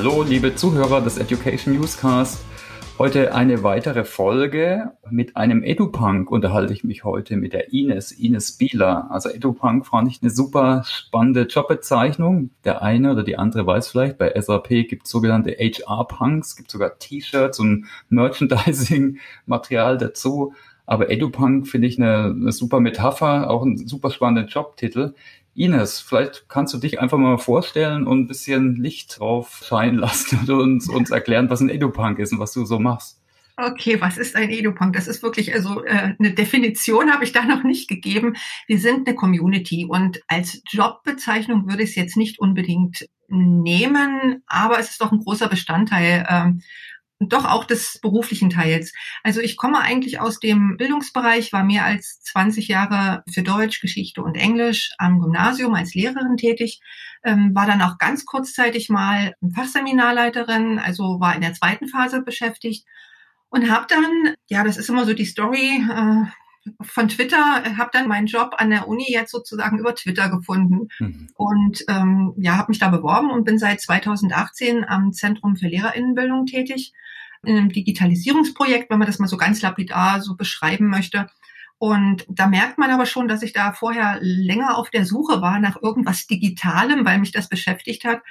Hallo, liebe Zuhörer des Education Newscast. Heute eine weitere Folge. Mit einem EduPunk unterhalte ich mich heute mit der Ines, Ines Bieler. Also EduPunk fand ich eine super spannende Jobbezeichnung. Der eine oder die andere weiß vielleicht, bei SAP gibt es sogenannte HR-Punks, gibt sogar T-Shirts und Merchandising-Material dazu. Aber EduPunk finde ich eine, eine super Metapher, auch ein super spannender Jobtitel. Ines, vielleicht kannst du dich einfach mal vorstellen und ein bisschen Licht drauf scheinen lassen und uns, uns erklären, was ein EduPunk ist und was du so machst. Okay, was ist ein EduPunk? Das ist wirklich, also äh, eine Definition habe ich da noch nicht gegeben. Wir sind eine Community und als Jobbezeichnung würde ich es jetzt nicht unbedingt nehmen, aber es ist doch ein großer Bestandteil ähm, doch auch des beruflichen Teils. Also ich komme eigentlich aus dem Bildungsbereich, war mehr als 20 Jahre für Deutsch, Geschichte und Englisch am Gymnasium als Lehrerin tätig, ähm, war dann auch ganz kurzzeitig mal Fachseminarleiterin, also war in der zweiten Phase beschäftigt und habe dann, ja, das ist immer so die Story, äh, von Twitter, habe dann meinen Job an der Uni jetzt sozusagen über Twitter gefunden mhm. und ähm, ja, habe mich da beworben und bin seit 2018 am Zentrum für Lehrerinnenbildung tätig in einem Digitalisierungsprojekt, wenn man das mal so ganz lapidar so beschreiben möchte. Und da merkt man aber schon, dass ich da vorher länger auf der Suche war nach irgendwas Digitalem, weil mich das beschäftigt hat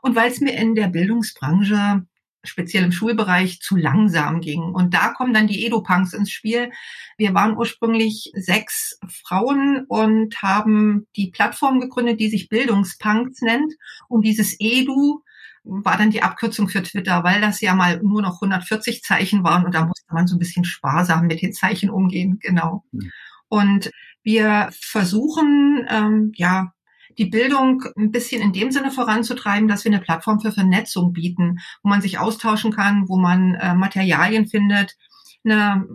und weil es mir in der Bildungsbranche speziell im Schulbereich zu langsam ging. Und da kommen dann die Edu-Punks ins Spiel. Wir waren ursprünglich sechs Frauen und haben die Plattform gegründet, die sich Bildungspunks nennt. Und dieses Edu war dann die Abkürzung für Twitter, weil das ja mal nur noch 140 Zeichen waren und da musste man so ein bisschen sparsam mit den Zeichen umgehen, genau. Mhm. Und wir versuchen, ähm, ja, die Bildung ein bisschen in dem Sinne voranzutreiben, dass wir eine Plattform für Vernetzung bieten, wo man sich austauschen kann, wo man äh, Materialien findet, eine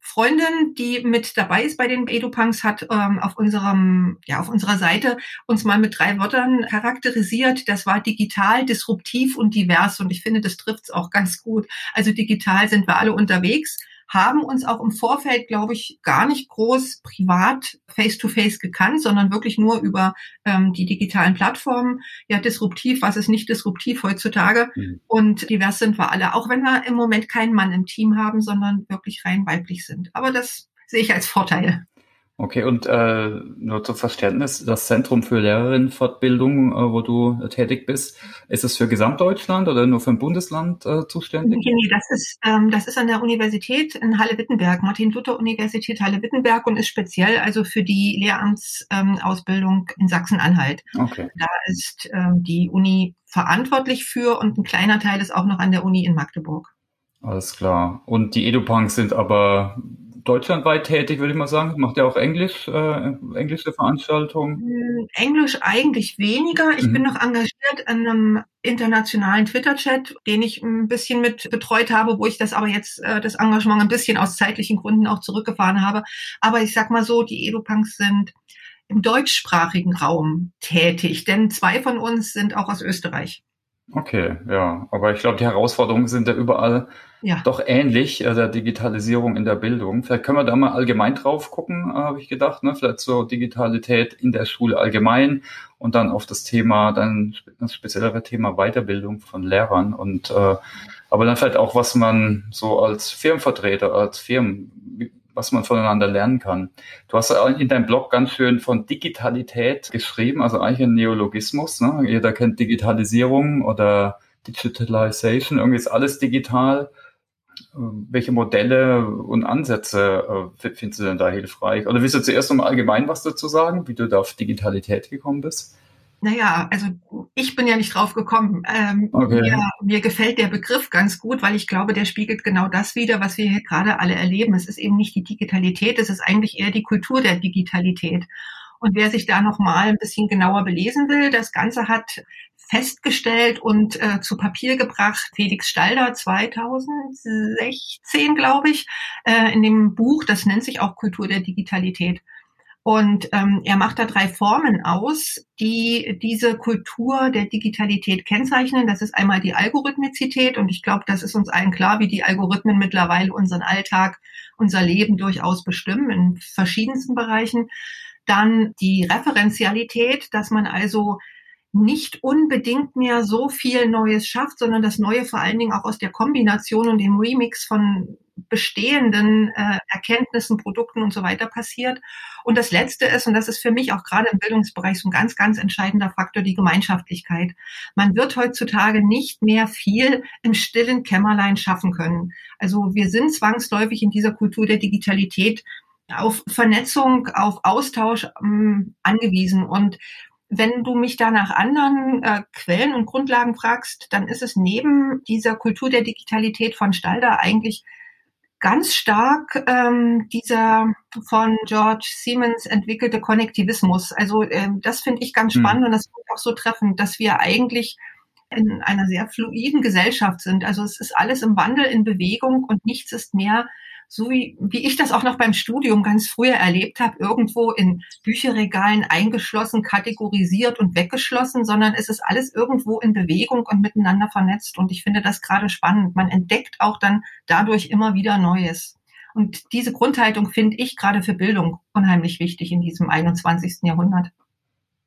Freundin, die mit dabei ist bei den EduPunks, hat ähm, auf unserem, ja, auf unserer Seite uns mal mit drei Wörtern charakterisiert. Das war digital, disruptiv und divers. Und ich finde, das trifft es auch ganz gut. Also digital sind wir alle unterwegs haben uns auch im Vorfeld, glaube ich, gar nicht groß privat face-to-face -face gekannt, sondern wirklich nur über ähm, die digitalen Plattformen. Ja, disruptiv, was ist nicht disruptiv heutzutage? Mhm. Und divers sind wir alle, auch wenn wir im Moment keinen Mann im Team haben, sondern wirklich rein weiblich sind. Aber das sehe ich als Vorteil. Okay, und äh, nur zum Verständnis, das Zentrum für Lehrerinnenfortbildung, äh, wo du äh, tätig bist, ist es für Gesamtdeutschland oder nur für ein Bundesland äh, zuständig? Nee, nee, das ist, ähm, das ist an der Universität in Halle-Wittenberg, Martin-Luther-Universität Halle-Wittenberg und ist speziell also für die Lehramtsausbildung ähm, in Sachsen-Anhalt. Okay. Da ist ähm, die Uni verantwortlich für und ein kleiner Teil ist auch noch an der Uni in Magdeburg. Alles klar. Und die EduPunks sind aber deutschlandweit tätig, würde ich mal sagen. Macht er auch Englisch, äh, englische Veranstaltungen? Hm, Englisch eigentlich weniger. Ich mhm. bin noch engagiert in einem internationalen Twitter-Chat, den ich ein bisschen mit betreut habe, wo ich das aber jetzt, äh, das Engagement ein bisschen aus zeitlichen Gründen auch zurückgefahren habe. Aber ich sag mal so, die Edupunks sind im deutschsprachigen Raum tätig, denn zwei von uns sind auch aus Österreich. Okay, ja. Aber ich glaube, die Herausforderungen sind ja überall ja. doch ähnlich, äh, der Digitalisierung in der Bildung. Vielleicht können wir da mal allgemein drauf gucken, äh, habe ich gedacht. Ne? Vielleicht so Digitalität in der Schule allgemein und dann auf das Thema, dann das speziellere Thema Weiterbildung von Lehrern und äh, aber dann vielleicht auch, was man so als Firmenvertreter, als Firmen, was man voneinander lernen kann. Du hast in deinem Blog ganz schön von Digitalität geschrieben, also eigentlich ein Neologismus. Ne? Jeder kennt Digitalisierung oder Digitalization, irgendwie ist alles digital. Ähm, welche Modelle und Ansätze äh, findest du denn da hilfreich? Oder willst du zuerst noch mal allgemein was dazu sagen, wie du da auf Digitalität gekommen bist? Naja, also ich bin ja nicht drauf gekommen. Ähm, okay. mir, mir gefällt der Begriff ganz gut, weil ich glaube, der spiegelt genau das wider, was wir hier gerade alle erleben. Es ist eben nicht die Digitalität, es ist eigentlich eher die Kultur der Digitalität. Und wer sich da noch mal ein bisschen genauer belesen will, das Ganze hat festgestellt und äh, zu Papier gebracht Felix Stalder 2016, glaube ich, äh, in dem Buch, das nennt sich auch Kultur der Digitalität. Und ähm, er macht da drei Formen aus, die diese Kultur der Digitalität kennzeichnen. Das ist einmal die Algorithmizität und ich glaube, das ist uns allen klar, wie die Algorithmen mittlerweile unseren Alltag, unser Leben durchaus bestimmen in verschiedensten Bereichen. Dann die Referenzialität, dass man also nicht unbedingt mehr so viel Neues schafft, sondern das Neue vor allen Dingen auch aus der Kombination und dem Remix von bestehenden äh, Erkenntnissen, Produkten und so weiter passiert. Und das Letzte ist, und das ist für mich auch gerade im Bildungsbereich so ein ganz, ganz entscheidender Faktor, die Gemeinschaftlichkeit. Man wird heutzutage nicht mehr viel im stillen Kämmerlein schaffen können. Also wir sind zwangsläufig in dieser Kultur der Digitalität auf Vernetzung, auf Austausch ähm, angewiesen. Und wenn du mich da nach anderen äh, Quellen und Grundlagen fragst, dann ist es neben dieser Kultur der Digitalität von Stalder eigentlich ganz stark ähm, dieser von George Siemens entwickelte Konnektivismus. Also ähm, das finde ich ganz hm. spannend mhm. und das finde ich auch so treffend, dass wir eigentlich in einer sehr fluiden Gesellschaft sind. Also es ist alles im Wandel, in Bewegung und nichts ist mehr so wie, wie ich das auch noch beim Studium ganz früher erlebt habe, irgendwo in Bücherregalen eingeschlossen, kategorisiert und weggeschlossen, sondern es ist alles irgendwo in Bewegung und miteinander vernetzt. Und ich finde das gerade spannend. Man entdeckt auch dann dadurch immer wieder Neues. Und diese Grundhaltung finde ich gerade für Bildung unheimlich wichtig in diesem 21. Jahrhundert.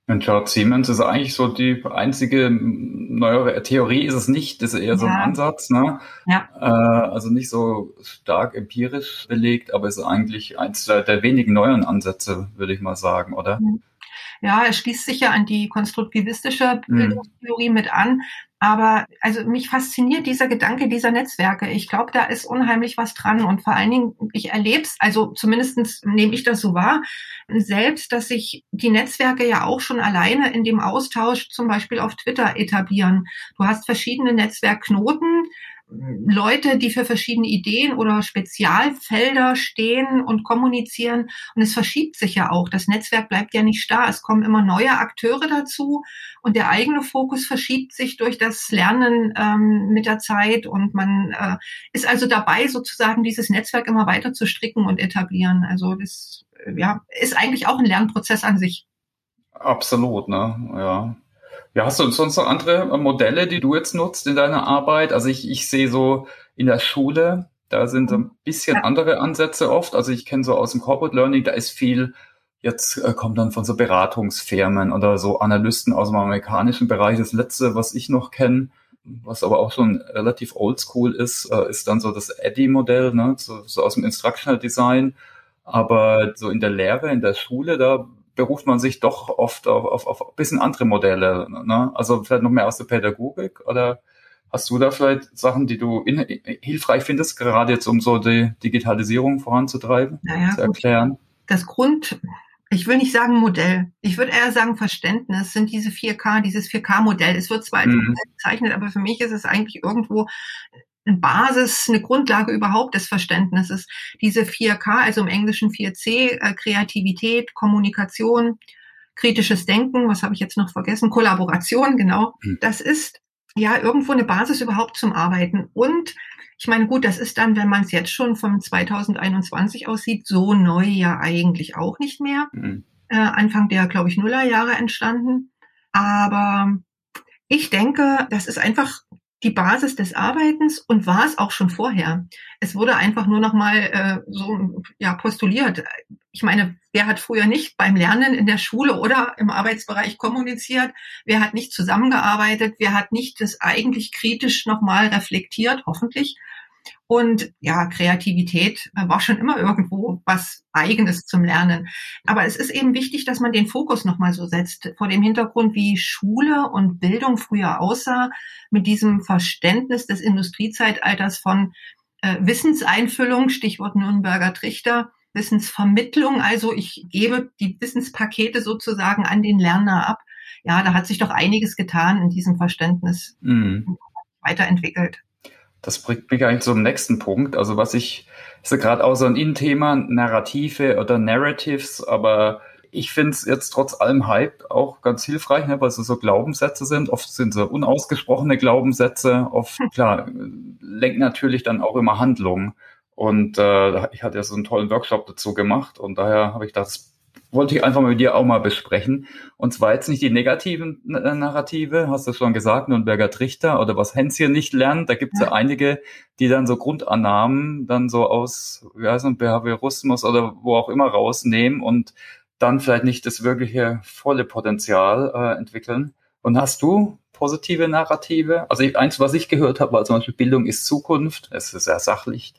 Und George Siemens ist eigentlich so die einzige neuere Theorie ist es nicht, das ist eher so ein Ansatz, ne? Ja. Äh, also nicht so stark empirisch belegt, aber ist eigentlich eins der wenigen neuen Ansätze, würde ich mal sagen, oder? Mhm. Ja, er schließt sich ja an die konstruktivistische mhm. Bildungstheorie mhm. mit an. Aber also mich fasziniert dieser Gedanke dieser Netzwerke. Ich glaube, da ist unheimlich was dran. Und vor allen Dingen, ich erlebe es, also zumindestens nehme ich das so wahr, selbst, dass sich die Netzwerke ja auch schon alleine in dem Austausch zum Beispiel auf Twitter etablieren. Du hast verschiedene Netzwerkknoten, Leute, die für verschiedene Ideen oder Spezialfelder stehen und kommunizieren. Und es verschiebt sich ja auch. Das Netzwerk bleibt ja nicht starr. Es kommen immer neue Akteure dazu und der eigene Fokus verschiebt sich durch das Lernen ähm, mit der Zeit und man äh, ist also dabei, sozusagen dieses Netzwerk immer weiter zu stricken und etablieren. Also das ja, ist eigentlich auch ein Lernprozess an sich. Absolut, ne? Ja. Ja, hast du sonst noch andere äh, Modelle, die du jetzt nutzt in deiner Arbeit? Also ich, ich sehe so in der Schule, da sind so ein bisschen andere Ansätze oft. Also ich kenne so aus dem Corporate Learning, da ist viel, jetzt äh, kommt dann von so Beratungsfirmen oder so Analysten aus dem amerikanischen Bereich. Das letzte, was ich noch kenne, was aber auch schon relativ oldschool ist, äh, ist dann so das Eddy-Modell, ne? so, so aus dem Instructional Design. Aber so in der Lehre, in der Schule, da beruft man sich doch oft auf, auf, auf ein bisschen andere Modelle. Ne? Also vielleicht noch mehr aus der Pädagogik oder hast du da vielleicht Sachen, die du in, hilfreich findest, gerade jetzt um so die Digitalisierung voranzutreiben, naja, zu erklären? Das Grund, ich will nicht sagen Modell, ich würde eher sagen Verständnis sind diese 4K, dieses 4K-Modell. Es wird zwar als mhm. bezeichnet, aber für mich ist es eigentlich irgendwo eine Basis, eine Grundlage überhaupt des Verständnisses. Diese 4K, also im Englischen 4C, äh, Kreativität, Kommunikation, kritisches Denken, was habe ich jetzt noch vergessen? Kollaboration, genau. Mhm. Das ist ja irgendwo eine Basis überhaupt zum Arbeiten. Und ich meine, gut, das ist dann, wenn man es jetzt schon von 2021 aussieht, so neu ja eigentlich auch nicht mehr. Mhm. Äh, Anfang der, glaube ich, Nullerjahre entstanden. Aber ich denke, das ist einfach die Basis des Arbeitens und war es auch schon vorher. Es wurde einfach nur noch mal äh, so ja postuliert. Ich meine, wer hat früher nicht beim Lernen in der Schule oder im Arbeitsbereich kommuniziert? Wer hat nicht zusammengearbeitet? Wer hat nicht das eigentlich kritisch noch mal reflektiert? Hoffentlich. Und ja, Kreativität war schon immer irgendwo was Eigenes zum Lernen. Aber es ist eben wichtig, dass man den Fokus nochmal so setzt. Vor dem Hintergrund, wie Schule und Bildung früher aussah, mit diesem Verständnis des Industriezeitalters von äh, Wissenseinfüllung, Stichwort Nürnberger Trichter, Wissensvermittlung. Also ich gebe die Wissenspakete sozusagen an den Lerner ab. Ja, da hat sich doch einiges getan in diesem Verständnis mhm. weiterentwickelt. Das bringt mich eigentlich zum nächsten Punkt. Also was ich, ist ja gerade auch so ein In-Thema, Narrative oder Narratives, aber ich finde es jetzt trotz allem Hype auch ganz hilfreich, ne, weil es so Glaubenssätze sind. Oft sind so unausgesprochene Glaubenssätze, oft, klar, lenken natürlich dann auch immer Handlungen. Und äh, ich hatte ja so einen tollen Workshop dazu gemacht und daher habe ich das wollte ich einfach mit dir auch mal besprechen. Und zwar jetzt nicht die negativen äh, Narrative, hast du schon gesagt, Nürnberger Trichter oder was Hänschen nicht lernt. Da gibt es ja. ja. einige, die dann so Grundannahmen dann so aus ja, so ein Behaviorismus oder wo auch immer rausnehmen und dann vielleicht nicht das wirkliche volle Potenzial äh, entwickeln. Und hast du positive Narrative? Also eins, was ich gehört habe, war zum Beispiel Bildung ist Zukunft. Es ist sehr sachlich.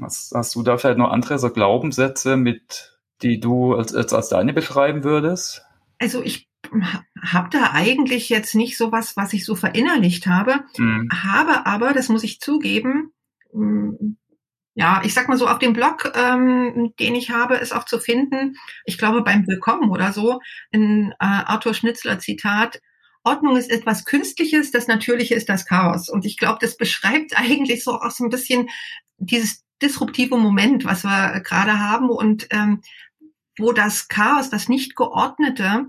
Hast, hast du da vielleicht noch andere so Glaubenssätze mit, die du als, als, als deine beschreiben würdest? Also ich habe da eigentlich jetzt nicht so was, was ich so verinnerlicht habe, mhm. habe aber, das muss ich zugeben, hm, ja, ich sag mal so, auf dem Blog, ähm, den ich habe, ist auch zu finden, ich glaube beim Willkommen oder so, ein äh, Arthur Schnitzler Zitat, Ordnung ist etwas Künstliches, das Natürliche ist das Chaos. Und ich glaube, das beschreibt eigentlich so auch so ein bisschen dieses disruptive Moment, was wir gerade haben und ähm, wo das Chaos, das nicht geordnete,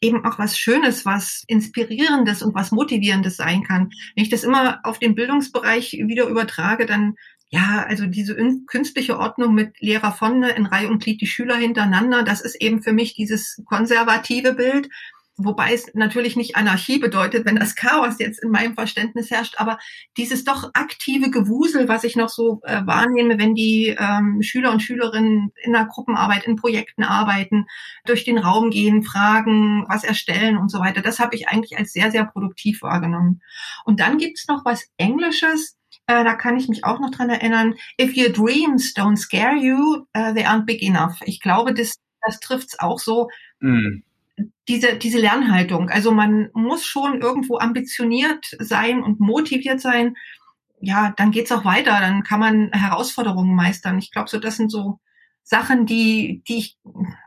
eben auch was Schönes, was Inspirierendes und was Motivierendes sein kann. Wenn ich das immer auf den Bildungsbereich wieder übertrage, dann ja, also diese künstliche Ordnung mit Lehrer vorne in Reihe und Glied die Schüler hintereinander, das ist eben für mich dieses konservative Bild. Wobei es natürlich nicht Anarchie bedeutet, wenn das Chaos jetzt in meinem Verständnis herrscht, aber dieses doch aktive Gewusel, was ich noch so äh, wahrnehme, wenn die ähm, Schüler und Schülerinnen in der Gruppenarbeit, in Projekten arbeiten, durch den Raum gehen, fragen, was erstellen und so weiter, das habe ich eigentlich als sehr, sehr produktiv wahrgenommen. Und dann gibt's noch was Englisches, äh, da kann ich mich auch noch dran erinnern. If your dreams don't scare you, uh, they aren't big enough. Ich glaube, das, das trifft's auch so. Mm diese, diese Lernhaltung. Also man muss schon irgendwo ambitioniert sein und motiviert sein. Ja, dann geht's auch weiter. Dann kann man Herausforderungen meistern. Ich glaube, so das sind so Sachen, die, die ich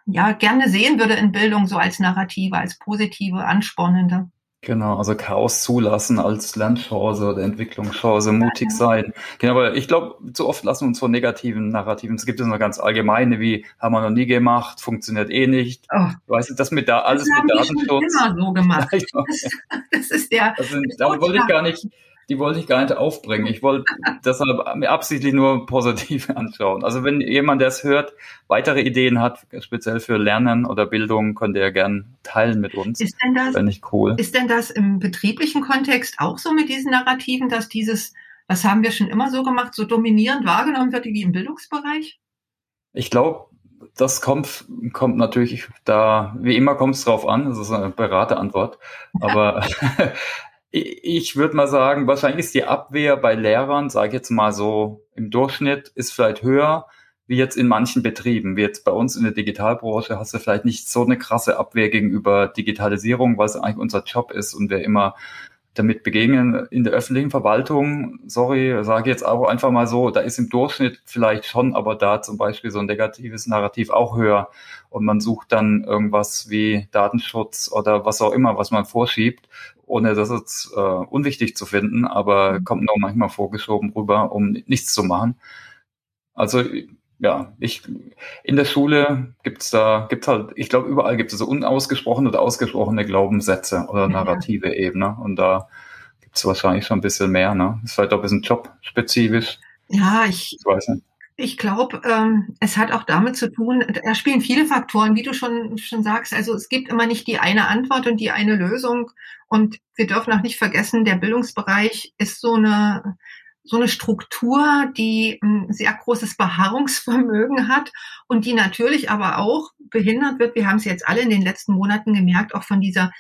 ja gerne sehen würde in Bildung, so als Narrative, als positive, anspornende. Genau, also Chaos zulassen als Lernchance oder Entwicklungschance, mutig sein. Genau, aber ich glaube, zu oft lassen wir uns von negativen Narrativen. Es gibt ja noch ganz allgemeine, wie haben wir noch nie gemacht, funktioniert eh nicht. Oh. Weißt du, das mit da alles das mit Datenschutz. Das immer so gemacht. Das, das ist der. Also, da wollte ich gar nicht die wollte ich gar nicht aufbringen. Ich wollte deshalb mir absichtlich nur positiv anschauen. Also wenn jemand, der es hört, weitere Ideen hat, speziell für Lernen oder Bildung, könnte er gern teilen mit uns. Ist denn das, ich cool. Ist denn das im betrieblichen Kontext auch so mit diesen Narrativen, dass dieses, was haben wir schon immer so gemacht, so dominierend wahrgenommen wird wie im Bildungsbereich? Ich glaube, das kommt, kommt natürlich da, wie immer kommt es drauf an, das ist eine Beraterantwort. Aber Ich würde mal sagen, wahrscheinlich ist die Abwehr bei Lehrern, sage ich jetzt mal so, im Durchschnitt ist vielleicht höher wie jetzt in manchen Betrieben. Wie jetzt bei uns in der Digitalbranche hast du vielleicht nicht so eine krasse Abwehr gegenüber Digitalisierung, weil es eigentlich unser Job ist und wir immer damit begegnen. In der öffentlichen Verwaltung, sorry, sage jetzt aber einfach mal so, da ist im Durchschnitt vielleicht schon, aber da zum Beispiel so ein negatives Narrativ auch höher und man sucht dann irgendwas wie Datenschutz oder was auch immer, was man vorschiebt, ohne das jetzt äh, unwichtig zu finden, aber mhm. kommt noch manchmal vorgeschoben rüber, um nichts zu machen. Also ja, ich in der Schule gibt's da, gibt's halt, ich glaube, überall gibt es so unausgesprochene oder ausgesprochene Glaubenssätze oder narrative ja. Ebene. Und da gibt's wahrscheinlich schon ein bisschen mehr, ne? Ist vielleicht auch ein bisschen jobspezifisch. Ja, ich, ich weiß nicht. Ich glaube, ähm, es hat auch damit zu tun, da spielen viele Faktoren, wie du schon, schon sagst. Also es gibt immer nicht die eine Antwort und die eine Lösung. Und wir dürfen auch nicht vergessen, der Bildungsbereich ist so eine, so eine Struktur, die ein sehr großes Beharrungsvermögen hat und die natürlich aber auch behindert wird. Wir haben es jetzt alle in den letzten Monaten gemerkt, auch von dieser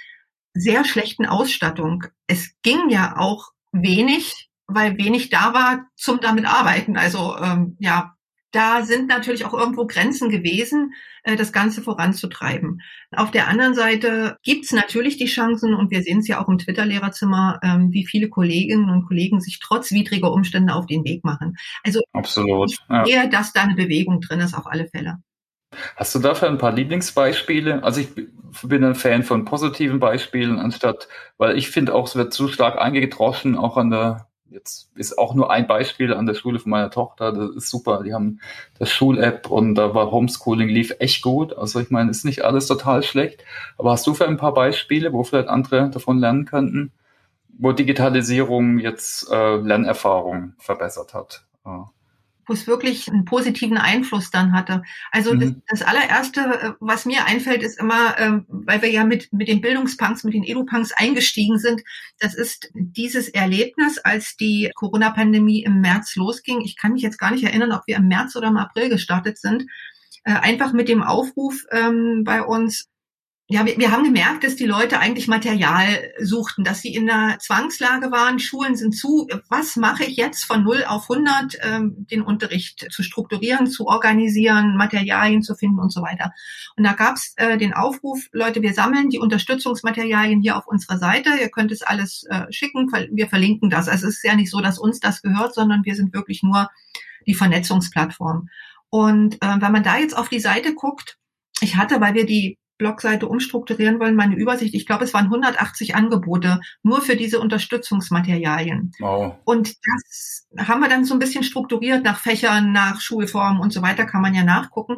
sehr schlechten Ausstattung. Es ging ja auch wenig, weil wenig da war zum damit arbeiten. Also ähm, ja, da sind natürlich auch irgendwo Grenzen gewesen, äh, das Ganze voranzutreiben. Auf der anderen Seite gibt es natürlich die Chancen, und wir sehen es ja auch im Twitter-Lehrerzimmer, ähm, wie viele Kolleginnen und Kollegen sich trotz widriger Umstände auf den Weg machen. Also Absolut. ich sehe, ja. dass da eine Bewegung drin ist, auf alle Fälle. Hast du dafür ein paar Lieblingsbeispiele? Also ich bin ein Fan von positiven Beispielen, anstatt, weil ich finde auch, es wird zu stark eingedroschen, auch an der jetzt ist auch nur ein Beispiel an der Schule von meiner Tochter. Das ist super. Die haben das Schul-App und da war Homeschooling lief echt gut. Also ich meine, ist nicht alles total schlecht. Aber hast du für ein paar Beispiele, wo vielleicht andere davon lernen könnten, wo Digitalisierung jetzt äh, Lernerfahrung verbessert hat? Ja wo es wirklich einen positiven Einfluss dann hatte. Also mhm. das, das, allererste, äh, was mir einfällt, ist immer, ähm, weil wir ja mit, mit den Bildungspunks, mit den Edupunks eingestiegen sind, das ist dieses Erlebnis, als die Corona-Pandemie im März losging. Ich kann mich jetzt gar nicht erinnern, ob wir im März oder im April gestartet sind. Äh, einfach mit dem Aufruf ähm, bei uns, ja, wir, wir haben gemerkt, dass die Leute eigentlich Material suchten, dass sie in einer Zwangslage waren, Schulen sind zu. Was mache ich jetzt von 0 auf 100, ähm, den Unterricht zu strukturieren, zu organisieren, Materialien zu finden und so weiter. Und da gab es äh, den Aufruf, Leute, wir sammeln die Unterstützungsmaterialien hier auf unserer Seite. Ihr könnt es alles äh, schicken, wir verlinken das. Also es ist ja nicht so, dass uns das gehört, sondern wir sind wirklich nur die Vernetzungsplattform. Und äh, wenn man da jetzt auf die Seite guckt, ich hatte, weil wir die Blogseite umstrukturieren wollen, meine Übersicht. Ich glaube, es waren 180 Angebote nur für diese Unterstützungsmaterialien. Wow. Und das haben wir dann so ein bisschen strukturiert nach Fächern, nach Schulformen und so weiter, kann man ja nachgucken.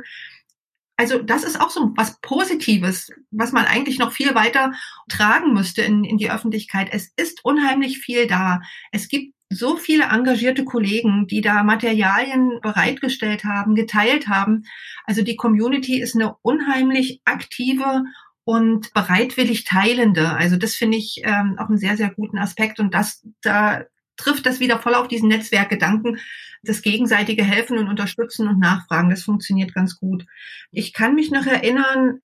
Also das ist auch so was Positives, was man eigentlich noch viel weiter tragen müsste in, in die Öffentlichkeit. Es ist unheimlich viel da. Es gibt so viele engagierte Kollegen, die da Materialien bereitgestellt haben, geteilt haben. Also die Community ist eine unheimlich aktive und bereitwillig teilende. Also das finde ich ähm, auch einen sehr, sehr guten Aspekt. Und das, da trifft das wieder voll auf diesen Netzwerkgedanken, das gegenseitige Helfen und Unterstützen und Nachfragen. Das funktioniert ganz gut. Ich kann mich noch erinnern,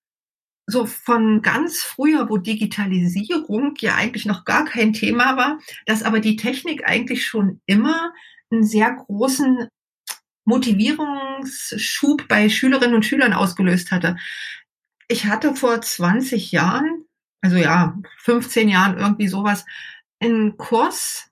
so von ganz früher, wo Digitalisierung ja eigentlich noch gar kein Thema war, dass aber die Technik eigentlich schon immer einen sehr großen Motivierungsschub bei Schülerinnen und Schülern ausgelöst hatte. Ich hatte vor 20 Jahren, also ja, 15 Jahren irgendwie sowas, einen Kurs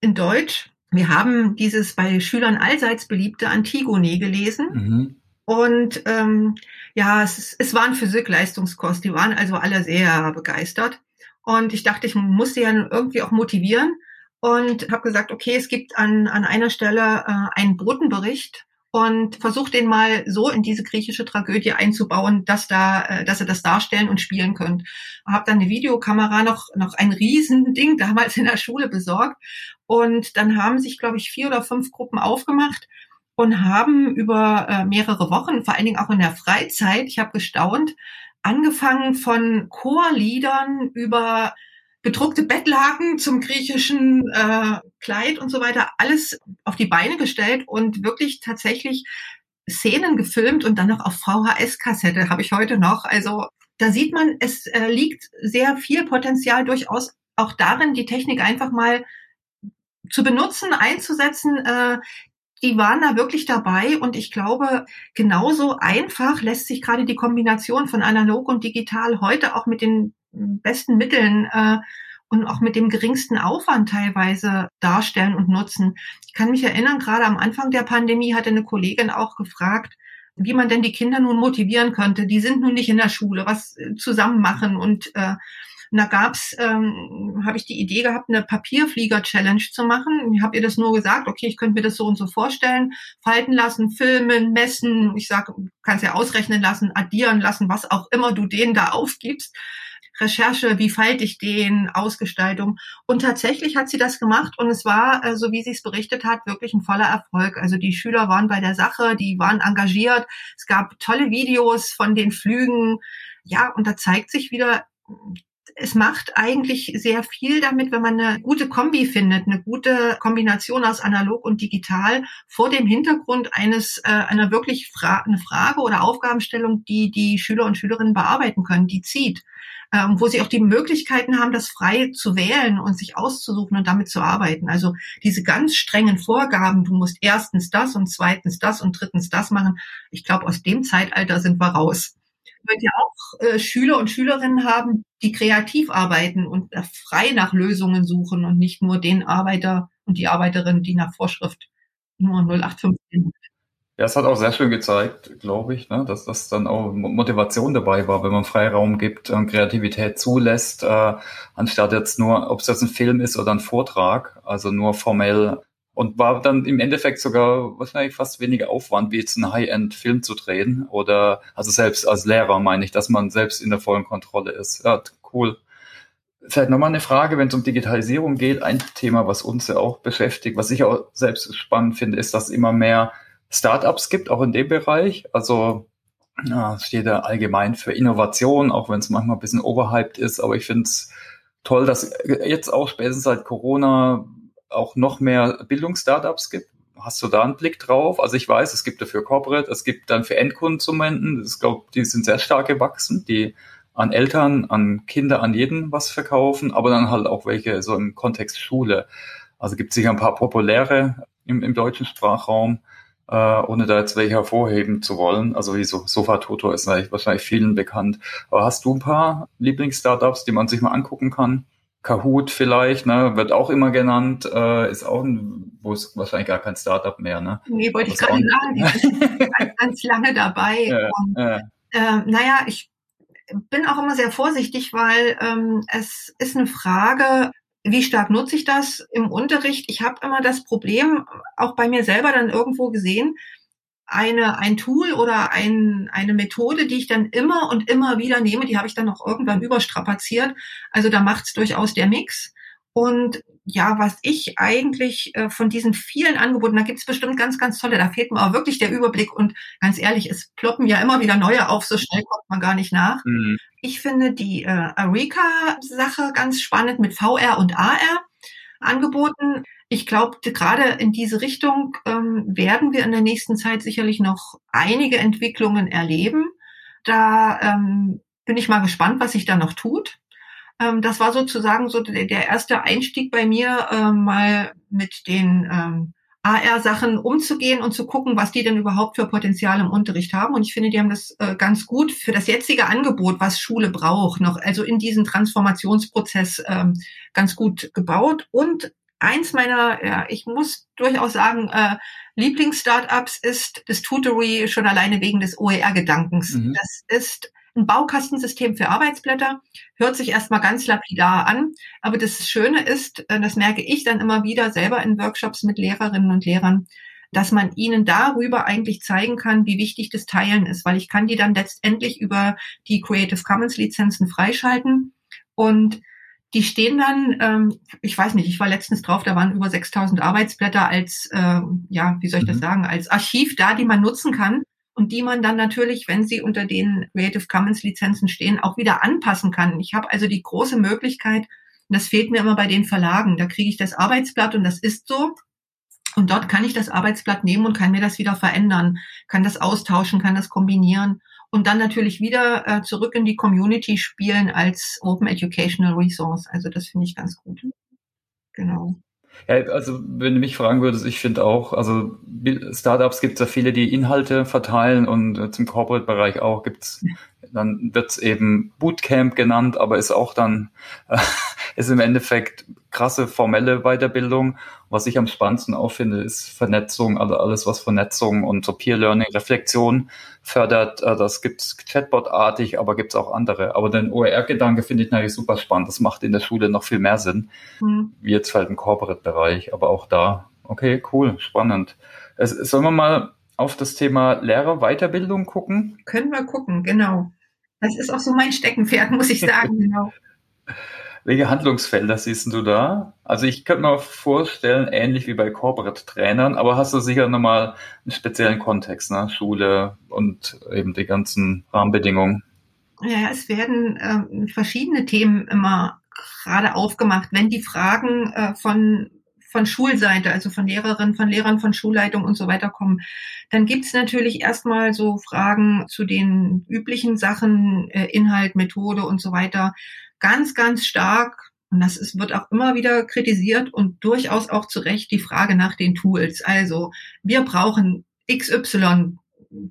in Deutsch. Wir haben dieses bei Schülern allseits beliebte Antigone gelesen. Mhm. Und ähm, ja, es, es war ein Physik-Leistungskurs. Die waren also alle sehr begeistert. Und ich dachte, ich muss sie ja irgendwie auch motivieren und habe gesagt, okay, es gibt an, an einer Stelle äh, einen Botenbericht und versuche den mal so in diese griechische Tragödie einzubauen, dass da, äh, dass ihr das darstellen und spielen könnt. Habe dann eine Videokamera noch noch ein Riesending damals in der Schule besorgt und dann haben sich, glaube ich, vier oder fünf Gruppen aufgemacht und haben über äh, mehrere Wochen, vor allen Dingen auch in der Freizeit, ich habe gestaunt, angefangen von Chorliedern über bedruckte Bettlaken zum griechischen äh, Kleid und so weiter, alles auf die Beine gestellt und wirklich tatsächlich Szenen gefilmt und dann noch auf VHS-Kassette habe ich heute noch. Also da sieht man, es äh, liegt sehr viel Potenzial durchaus auch darin, die Technik einfach mal zu benutzen, einzusetzen, äh, die waren da wirklich dabei und ich glaube, genauso einfach lässt sich gerade die Kombination von analog und digital heute auch mit den besten Mitteln äh, und auch mit dem geringsten Aufwand teilweise darstellen und nutzen. Ich kann mich erinnern, gerade am Anfang der Pandemie hatte eine Kollegin auch gefragt, wie man denn die Kinder nun motivieren könnte. Die sind nun nicht in der Schule, was äh, zusammen machen und äh, und da gab's, ähm, habe ich die Idee gehabt, eine Papierflieger-Challenge zu machen. Ich habe ihr das nur gesagt, okay, ich könnte mir das so und so vorstellen, falten lassen, filmen, messen. Ich sage, kannst ja ausrechnen lassen, addieren lassen, was auch immer du denen da aufgibst. Recherche, wie falte ich den, Ausgestaltung. Und tatsächlich hat sie das gemacht und es war, äh, so wie sie es berichtet hat, wirklich ein voller Erfolg. Also die Schüler waren bei der Sache, die waren engagiert. Es gab tolle Videos von den Flügen. Ja, und da zeigt sich wieder, es macht eigentlich sehr viel damit, wenn man eine gute Kombi findet, eine gute Kombination aus analog und digital vor dem Hintergrund eines äh, einer wirklich Fra eine Frage oder Aufgabenstellung, die die Schüler und Schülerinnen bearbeiten können, die zieht, ähm, wo sie auch die Möglichkeiten haben, das frei zu wählen und sich auszusuchen und damit zu arbeiten. Also diese ganz strengen Vorgaben, du musst erstens das und zweitens das und drittens das machen. Ich glaube, aus dem Zeitalter sind wir raus ja auch äh, Schüler und Schülerinnen haben, die kreativ arbeiten und frei nach Lösungen suchen und nicht nur den Arbeiter und die Arbeiterin, die nach Vorschrift nur 0815 ja, es hat auch sehr schön gezeigt, glaube ich, ne, dass das dann auch Motivation dabei war, wenn man Freiraum gibt und Kreativität zulässt, äh, anstatt jetzt nur, ob es jetzt ein Film ist oder ein Vortrag, also nur formell und war dann im Endeffekt sogar wahrscheinlich fast weniger Aufwand, wie jetzt einen High-End-Film zu drehen. Oder also selbst als Lehrer meine ich, dass man selbst in der vollen Kontrolle ist. Ja, cool. Vielleicht nochmal eine Frage, wenn es um Digitalisierung geht. Ein Thema, was uns ja auch beschäftigt, was ich auch selbst spannend finde, ist, dass es immer mehr Startups gibt, auch in dem Bereich. Also ja, steht ja allgemein für Innovation, auch wenn es manchmal ein bisschen overhyped ist. Aber ich finde es toll, dass jetzt auch spätestens seit Corona auch noch mehr Bildungsstartups gibt? Hast du da einen Blick drauf? Also ich weiß, es gibt dafür Corporate, es gibt dann für Endkonsumenten, ich glaube, die sind sehr stark gewachsen, die an Eltern, an Kinder, an jeden was verkaufen, aber dann halt auch welche so im Kontext Schule. Also gibt es sicher ein paar populäre im, im deutschen Sprachraum, äh, ohne da jetzt welche hervorheben zu wollen. Also wie so Sofa Toto ist wahrscheinlich vielen bekannt. Aber hast du ein paar Lieblings-Startups, die man sich mal angucken kann? Kahoot vielleicht, ne, wird auch immer genannt, äh, ist auch ein, wo ist wahrscheinlich gar kein Startup mehr, ne? Nee, wollte ich gerade sagen, die ganz, ganz lange dabei. Ja, und, ja. Äh, naja, ich bin auch immer sehr vorsichtig, weil ähm, es ist eine Frage, wie stark nutze ich das im Unterricht? Ich habe immer das Problem, auch bei mir selber dann irgendwo gesehen, eine, ein Tool oder ein, eine Methode, die ich dann immer und immer wieder nehme, die habe ich dann auch irgendwann überstrapaziert. Also da macht es durchaus der Mix. Und ja, was ich eigentlich äh, von diesen vielen Angeboten, da gibt es bestimmt ganz, ganz tolle, da fehlt mir auch wirklich der Überblick und ganz ehrlich, es ploppen ja immer wieder neue auf, so schnell kommt man gar nicht nach. Mhm. Ich finde die äh, Arika-Sache ganz spannend mit VR und AR angeboten. Ich glaube, gerade in diese Richtung ähm, werden wir in der nächsten Zeit sicherlich noch einige Entwicklungen erleben. Da ähm, bin ich mal gespannt, was sich da noch tut. Ähm, das war sozusagen so der, der erste Einstieg bei mir, ähm, mal mit den ähm, AR-Sachen umzugehen und zu gucken, was die denn überhaupt für Potenzial im Unterricht haben. Und ich finde, die haben das äh, ganz gut für das jetzige Angebot, was Schule braucht, noch also in diesen Transformationsprozess ähm, ganz gut gebaut. Und eins meiner, ja, ich muss durchaus sagen, äh, Lieblings-Startups ist das Tutory schon alleine wegen des OER-Gedankens. Mhm. Das ist ein Baukastensystem für Arbeitsblätter hört sich erstmal ganz lapidar an, aber das Schöne ist, äh, das merke ich dann immer wieder selber in Workshops mit Lehrerinnen und Lehrern, dass man ihnen darüber eigentlich zeigen kann, wie wichtig das Teilen ist, weil ich kann die dann letztendlich über die Creative Commons Lizenzen freischalten und die stehen dann, ähm, ich weiß nicht, ich war letztens drauf, da waren über 6000 Arbeitsblätter als, äh, ja, wie soll ich das mhm. sagen, als Archiv da, die man nutzen kann und die man dann natürlich, wenn sie unter den Creative Commons Lizenzen stehen, auch wieder anpassen kann. Ich habe also die große Möglichkeit, das fehlt mir immer bei den Verlagen, da kriege ich das Arbeitsblatt und das ist so. Und dort kann ich das Arbeitsblatt nehmen und kann mir das wieder verändern, kann das austauschen, kann das kombinieren und dann natürlich wieder äh, zurück in die Community spielen als Open Educational Resource. Also das finde ich ganz gut. Genau. Ja, also wenn du mich fragen würdest, ich finde auch, also Startups gibt es ja viele, die Inhalte verteilen und äh, zum Corporate-Bereich auch gibt's dann wird's eben Bootcamp genannt, aber ist auch dann, äh, ist im Endeffekt krasse formelle Weiterbildung. Was ich am spannendsten auch finde, ist Vernetzung, also alles, was Vernetzung und so Peer Learning, Reflexion fördert. Äh, das gibt's Chatbot-artig, aber gibt's auch andere. Aber den OER-Gedanke finde ich natürlich super spannend. Das macht in der Schule noch viel mehr Sinn, mhm. wie jetzt halt im Corporate-Bereich. Aber auch da, okay, cool, spannend. Es, sollen wir mal auf das Thema Lehrer-Weiterbildung gucken? Können wir gucken, genau. Das ist auch so mein Steckenpferd, muss ich sagen, genau. Welche Handlungsfelder siehst du da? Also ich könnte mir vorstellen, ähnlich wie bei Corporate-Trainern, aber hast du sicher nochmal einen speziellen Kontext, ne? Schule und eben die ganzen Rahmenbedingungen. Ja, es werden äh, verschiedene Themen immer gerade aufgemacht, wenn die Fragen äh, von von Schulseite, also von Lehrerinnen, von Lehrern, von Schulleitung und so weiter kommen. Dann gibt's natürlich erstmal so Fragen zu den üblichen Sachen, äh, Inhalt, Methode und so weiter. Ganz, ganz stark, und das ist, wird auch immer wieder kritisiert und durchaus auch zu Recht die Frage nach den Tools. Also wir brauchen XY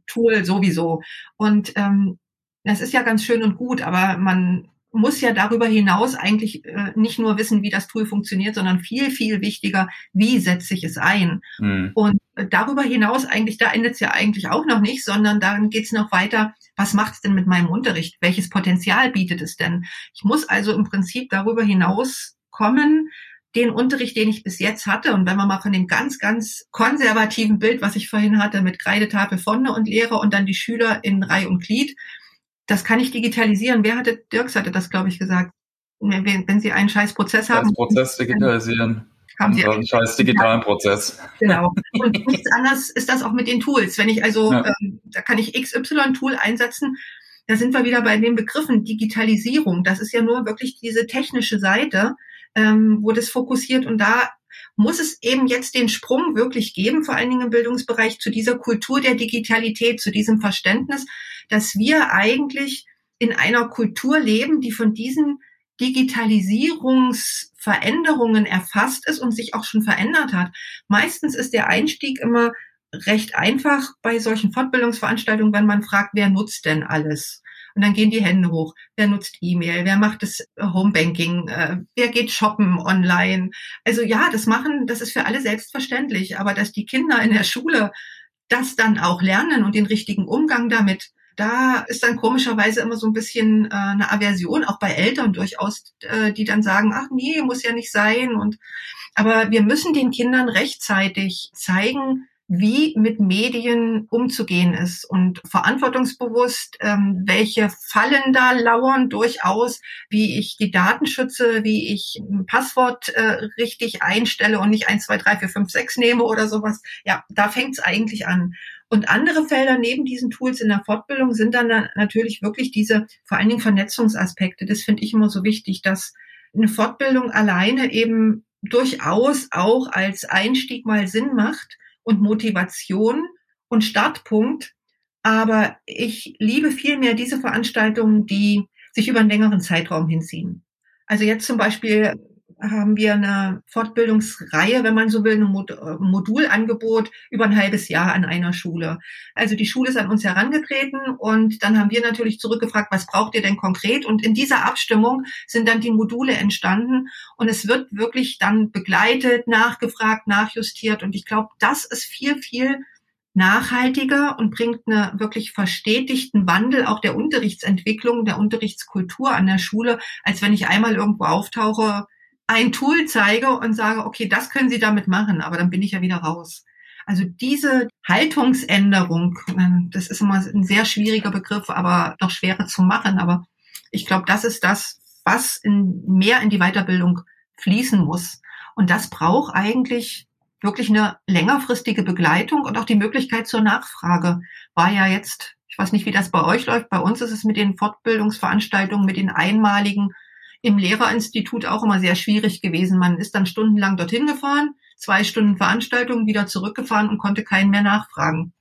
Tool sowieso. Und ähm, das ist ja ganz schön und gut, aber man muss ja darüber hinaus eigentlich äh, nicht nur wissen, wie das Tool funktioniert, sondern viel, viel wichtiger, wie setze ich es ein. Mhm. Und äh, darüber hinaus eigentlich, da endet es ja eigentlich auch noch nicht, sondern dann geht es noch weiter, was macht es denn mit meinem Unterricht? Welches Potenzial bietet es denn? Ich muss also im Prinzip darüber hinaus kommen, den Unterricht, den ich bis jetzt hatte, und wenn wir mal von dem ganz, ganz konservativen Bild, was ich vorhin hatte, mit Kreidetafel vorne und Lehrer und dann die Schüler in Reihe und Glied, das kann ich digitalisieren. Wer hatte, Dirks hatte das, glaube ich, gesagt. Wenn, wenn Sie einen scheiß Prozess haben. Als Prozess digitalisieren. Haben Sie einen scheiß digitalen Prozess. Genau. Und nichts anderes ist das auch mit den Tools. Wenn ich also, ja. ähm, da kann ich XY-Tool einsetzen, da sind wir wieder bei den Begriffen Digitalisierung. Das ist ja nur wirklich diese technische Seite, ähm, wo das fokussiert und da muss es eben jetzt den Sprung wirklich geben, vor allen Dingen im Bildungsbereich, zu dieser Kultur der Digitalität, zu diesem Verständnis, dass wir eigentlich in einer Kultur leben, die von diesen Digitalisierungsveränderungen erfasst ist und sich auch schon verändert hat. Meistens ist der Einstieg immer recht einfach bei solchen Fortbildungsveranstaltungen, wenn man fragt, wer nutzt denn alles? Und dann gehen die Hände hoch. Wer nutzt E-Mail? Wer macht das Homebanking? Äh, wer geht shoppen online? Also ja, das machen, das ist für alle selbstverständlich. Aber dass die Kinder in der Schule das dann auch lernen und den richtigen Umgang damit, da ist dann komischerweise immer so ein bisschen äh, eine Aversion, auch bei Eltern durchaus, äh, die dann sagen, ach nee, muss ja nicht sein. Und aber wir müssen den Kindern rechtzeitig zeigen, wie mit Medien umzugehen ist und verantwortungsbewusst, ähm, welche Fallen da lauern durchaus, wie ich die Daten schütze, wie ich ein Passwort äh, richtig einstelle und nicht eins, zwei, drei, vier, fünf, sechs nehme oder sowas. Ja, da fängt es eigentlich an. Und andere Felder neben diesen Tools in der Fortbildung sind dann natürlich wirklich diese vor allen Dingen Vernetzungsaspekte. Das finde ich immer so wichtig, dass eine Fortbildung alleine eben durchaus auch als Einstieg mal Sinn macht und Motivation und Startpunkt. Aber ich liebe viel mehr diese Veranstaltungen, die sich über einen längeren Zeitraum hinziehen. Also jetzt zum Beispiel haben wir eine Fortbildungsreihe, wenn man so will, ein äh, Modulangebot über ein halbes Jahr an einer Schule. Also die Schule ist an uns herangetreten und dann haben wir natürlich zurückgefragt, was braucht ihr denn konkret? Und in dieser Abstimmung sind dann die Module entstanden und es wird wirklich dann begleitet, nachgefragt, nachjustiert und ich glaube, das ist viel, viel nachhaltiger und bringt einen wirklich verstetigten Wandel auch der Unterrichtsentwicklung, der Unterrichtskultur an der Schule, als wenn ich einmal irgendwo auftauche, ein Tool zeige und sage, okay, das können Sie damit machen, aber dann bin ich ja wieder raus. Also diese Haltungsänderung, das ist immer ein sehr schwieriger Begriff, aber doch schwerer zu machen. Aber ich glaube, das ist das, was in, mehr in die Weiterbildung fließen muss. Und das braucht eigentlich wirklich eine längerfristige Begleitung und auch die Möglichkeit zur Nachfrage. War ja jetzt, ich weiß nicht, wie das bei euch läuft, bei uns ist es mit den Fortbildungsveranstaltungen, mit den einmaligen im Lehrerinstitut auch immer sehr schwierig gewesen. Man ist dann stundenlang dorthin gefahren, zwei Stunden Veranstaltung, wieder zurückgefahren und konnte keinen mehr nachfragen.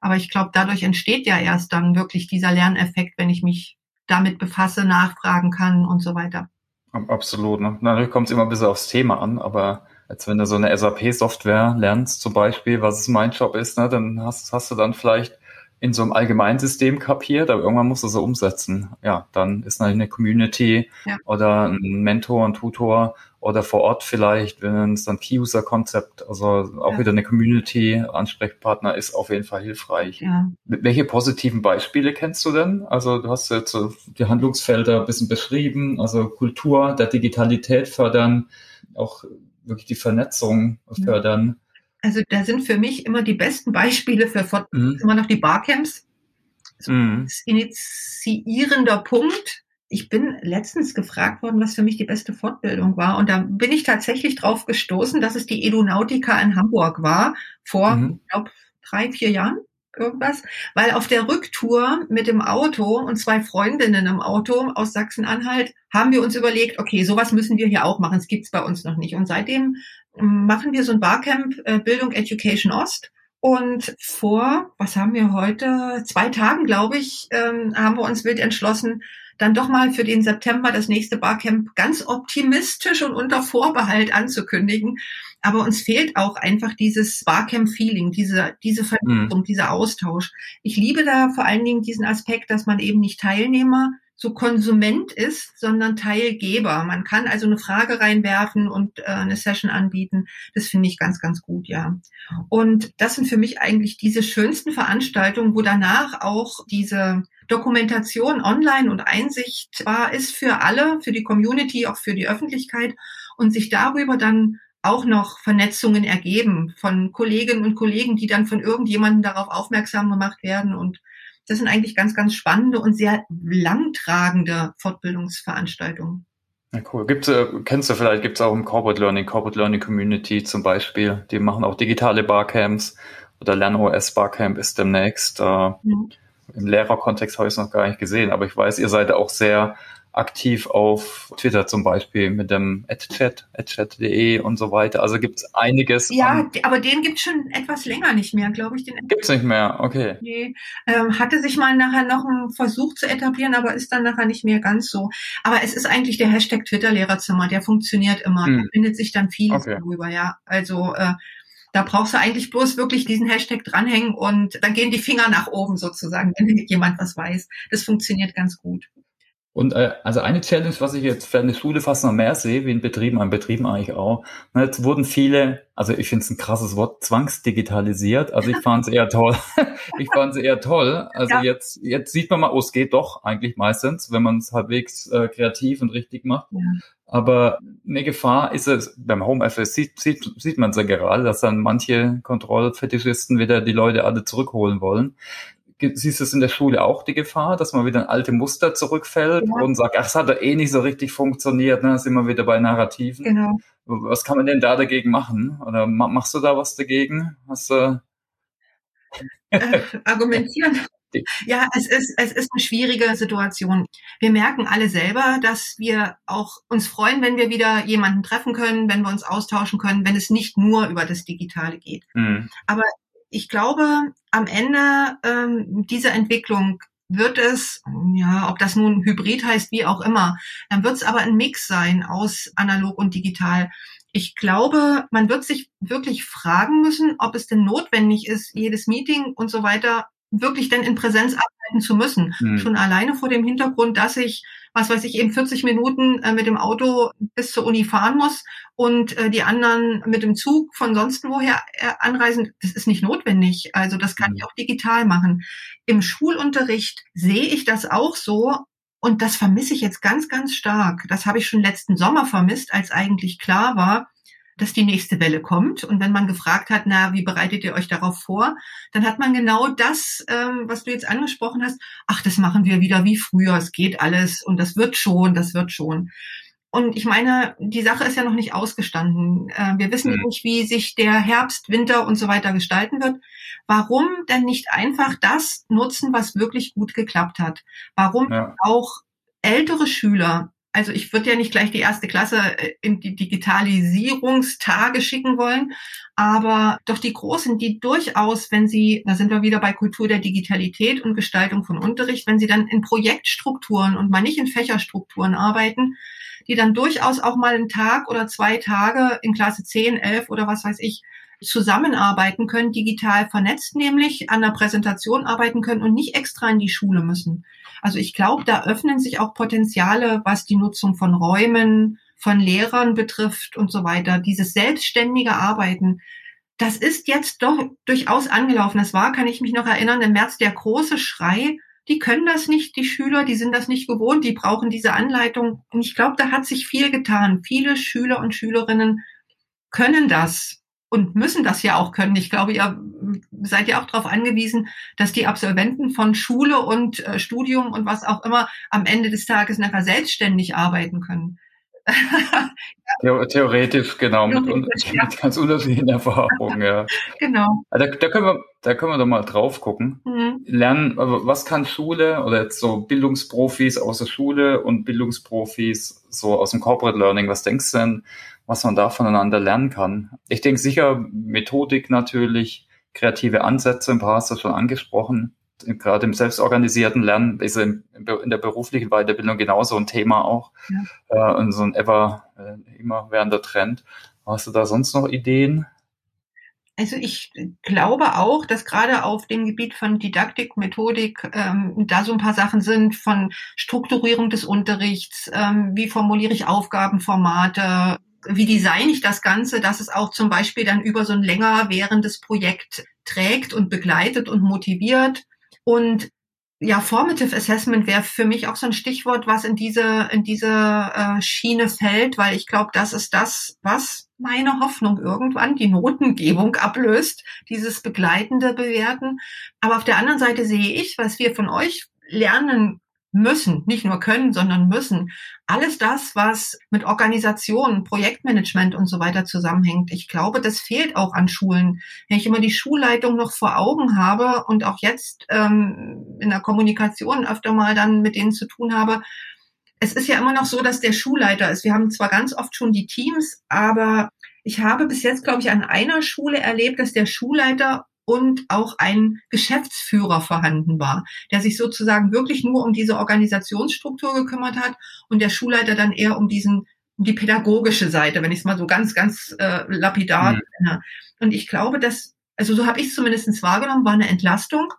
Aber ich glaube, dadurch entsteht ja erst dann wirklich dieser Lerneffekt, wenn ich mich damit befasse, nachfragen kann und so weiter. Absolut. Ne? Natürlich kommt es immer ein bisschen aufs Thema an, aber als wenn du so eine SAP-Software lernst, zum Beispiel, was es mein Job ist, ne, dann hast, hast du dann vielleicht in so einem Allgemeinsystem kapiert, aber irgendwann musst du es umsetzen. Ja, dann ist natürlich eine Community ja. oder ein Mentor, ein Tutor oder vor Ort vielleicht, wenn es dann Key-User-Konzept, also auch ja. wieder eine Community-Ansprechpartner ist auf jeden Fall hilfreich. Ja. Welche positiven Beispiele kennst du denn? Also du hast jetzt so die Handlungsfelder ein bisschen beschrieben, also Kultur der Digitalität fördern, auch wirklich die Vernetzung fördern. Also da sind für mich immer die besten Beispiele für Fort mhm. immer noch die Barcamps. Also mhm. Das initiierender Punkt. Ich bin letztens gefragt worden, was für mich die beste Fortbildung war. Und da bin ich tatsächlich drauf gestoßen, dass es die Edunautica in Hamburg war, vor, mhm. ich glaube, drei, vier Jahren irgendwas, weil auf der Rücktour mit dem Auto und zwei Freundinnen im Auto aus Sachsen-Anhalt haben wir uns überlegt, okay, sowas müssen wir hier auch machen, das gibt's bei uns noch nicht. Und seitdem machen wir so ein Barcamp äh, Bildung Education Ost. Und vor, was haben wir heute, zwei Tagen, glaube ich, ähm, haben wir uns wild entschlossen, dann doch mal für den September das nächste Barcamp ganz optimistisch und unter Vorbehalt anzukündigen. Aber uns fehlt auch einfach dieses Barcamp-Feeling, diese, diese Verbindung, mhm. dieser Austausch. Ich liebe da vor allen Dingen diesen Aspekt, dass man eben nicht Teilnehmer so Konsument ist, sondern Teilgeber. Man kann also eine Frage reinwerfen und äh, eine Session anbieten. Das finde ich ganz, ganz gut, ja. Und das sind für mich eigentlich diese schönsten Veranstaltungen, wo danach auch diese Dokumentation online und einsichtbar ist für alle, für die Community, auch für die Öffentlichkeit und sich darüber dann auch noch Vernetzungen ergeben von Kolleginnen und Kollegen, die dann von irgendjemandem darauf aufmerksam gemacht werden und das sind eigentlich ganz, ganz spannende und sehr langtragende Fortbildungsveranstaltungen. Ja, cool. Gibt's, äh, kennst du vielleicht, gibt es auch im Corporate Learning, Corporate Learning Community zum Beispiel, die machen auch digitale Barcamps oder LernOS Barcamp ist demnächst. Äh, mhm. Im Lehrerkontext habe ich es noch gar nicht gesehen, aber ich weiß, ihr seid auch sehr aktiv auf Twitter zum Beispiel mit dem AdChat, adchat.de und so weiter. Also gibt es einiges. Ja, aber den gibt es schon etwas länger nicht mehr, glaube ich. Gibt es nicht mehr, okay. Nee, ähm, hatte sich mal nachher noch einen Versuch zu etablieren, aber ist dann nachher nicht mehr ganz so. Aber es ist eigentlich der Hashtag Twitter-Lehrerzimmer, der funktioniert immer. Hm. Da findet sich dann vieles okay. darüber, ja. Also äh, da brauchst du eigentlich bloß wirklich diesen Hashtag dranhängen und dann gehen die Finger nach oben sozusagen, wenn jemand was weiß. Das funktioniert ganz gut. Und äh, also eine Challenge, was ich jetzt für eine Schule fast noch mehr sehe, wie in Betrieben, an Betrieben eigentlich auch, ne, jetzt wurden viele, also ich finde es ein krasses Wort, zwangsdigitalisiert. Also ich fand es eher toll. ich fand es eher toll. Also ja. jetzt, jetzt sieht man mal, oh, es geht doch eigentlich meistens, wenn man es halbwegs äh, kreativ und richtig macht. Ja. Aber eine Gefahr ist es, beim Homeoffice sieht, sieht, sieht man es ja gerade, dass dann manche Kontrollfetischisten wieder die Leute alle zurückholen wollen. Siehst du es in der Schule auch die Gefahr, dass man wieder in alte Muster zurückfällt ja. und sagt, ach, es hat doch eh nicht so richtig funktioniert, ne? sind wir wieder bei Narrativen. Genau. Was kann man denn da dagegen machen? Oder machst du da was dagegen? Hast du äh, argumentieren. Ja, es ist, es ist eine schwierige Situation. Wir merken alle selber, dass wir auch uns freuen, wenn wir wieder jemanden treffen können, wenn wir uns austauschen können, wenn es nicht nur über das Digitale geht. Mhm. Aber ich glaube, am Ende ähm, dieser Entwicklung wird es, ja, ob das nun Hybrid heißt, wie auch immer, dann wird es aber ein Mix sein aus analog und digital. Ich glaube, man wird sich wirklich fragen müssen, ob es denn notwendig ist, jedes Meeting und so weiter wirklich denn in Präsenz arbeiten zu müssen. Mhm. Schon alleine vor dem Hintergrund, dass ich, was weiß ich, eben 40 Minuten äh, mit dem Auto bis zur Uni fahren muss und äh, die anderen mit dem Zug von sonst woher äh, anreisen, das ist nicht notwendig. Also das kann mhm. ich auch digital machen. Im Schulunterricht sehe ich das auch so, und das vermisse ich jetzt ganz, ganz stark. Das habe ich schon letzten Sommer vermisst, als eigentlich klar war, dass die nächste Welle kommt. Und wenn man gefragt hat, na, wie bereitet ihr euch darauf vor, dann hat man genau das, ähm, was du jetzt angesprochen hast. Ach, das machen wir wieder wie früher. Es geht alles und das wird schon, das wird schon. Und ich meine, die Sache ist ja noch nicht ausgestanden. Äh, wir wissen mhm. nicht, wie sich der Herbst, Winter und so weiter gestalten wird. Warum denn nicht einfach das nutzen, was wirklich gut geklappt hat? Warum ja. auch ältere Schüler also ich würde ja nicht gleich die erste Klasse äh, in die Digitalisierungstage schicken wollen, aber doch die Großen, die durchaus, wenn sie, da sind wir wieder bei Kultur der Digitalität und Gestaltung von Unterricht, wenn sie dann in Projektstrukturen und mal nicht in Fächerstrukturen arbeiten, die dann durchaus auch mal einen Tag oder zwei Tage in Klasse 10, 11 oder was weiß ich zusammenarbeiten können, digital vernetzt nämlich, an der Präsentation arbeiten können und nicht extra in die Schule müssen. Also ich glaube, da öffnen sich auch Potenziale, was die Nutzung von Räumen, von Lehrern betrifft und so weiter. Dieses selbstständige Arbeiten, das ist jetzt doch durchaus angelaufen. Es war, kann ich mich noch erinnern, im März der große Schrei, die können das nicht, die Schüler, die sind das nicht gewohnt, die brauchen diese Anleitung. Und ich glaube, da hat sich viel getan. Viele Schüler und Schülerinnen können das und müssen das ja auch können. Ich glaube, ihr seid ja auch darauf angewiesen, dass die Absolventen von Schule und äh, Studium und was auch immer am Ende des Tages nachher selbstständig arbeiten können. Theoretisch, genau, mit, ja. mit, ganz unterschiedlichen Erfahrungen, ja. Genau. Da, da, können wir, da können wir doch mal drauf gucken. Mhm. Lernen, was kann Schule oder jetzt so Bildungsprofis aus der Schule und Bildungsprofis so aus dem Corporate Learning, was denkst du denn, was man da voneinander lernen kann. Ich denke sicher Methodik natürlich, kreative Ansätze, ein paar hast du schon angesprochen. Gerade im selbstorganisierten Lernen ist in, der beruflichen Weiterbildung genauso ein Thema auch ja. äh, und so ein ever äh, immer währender Trend. Hast du da sonst noch Ideen? Also ich glaube auch, dass gerade auf dem Gebiet von Didaktik, Methodik ähm, da so ein paar Sachen sind von Strukturierung des Unterrichts, ähm, wie formuliere ich Aufgabenformate, wie design ich das Ganze, dass es auch zum Beispiel dann über so ein länger währendes Projekt trägt und begleitet und motiviert. Und ja, Formative Assessment wäre für mich auch so ein Stichwort, was in diese, in diese äh, Schiene fällt, weil ich glaube, das ist das, was meine Hoffnung irgendwann die Notengebung ablöst, dieses begleitende Bewerten. Aber auf der anderen Seite sehe ich, was wir von euch lernen müssen, nicht nur können, sondern müssen. Alles das, was mit Organisation, Projektmanagement und so weiter zusammenhängt. Ich glaube, das fehlt auch an Schulen. Wenn ich immer die Schulleitung noch vor Augen habe und auch jetzt ähm, in der Kommunikation öfter mal dann mit denen zu tun habe, es ist ja immer noch so, dass der Schulleiter ist. Wir haben zwar ganz oft schon die Teams, aber ich habe bis jetzt, glaube ich, an einer Schule erlebt, dass der Schulleiter und auch ein Geschäftsführer vorhanden war, der sich sozusagen wirklich nur um diese Organisationsstruktur gekümmert hat und der Schulleiter dann eher um diesen um die pädagogische Seite, wenn ich es mal so ganz ganz äh, lapidar mhm. Und ich glaube, dass also so habe ich es zumindest wahrgenommen, war eine Entlastung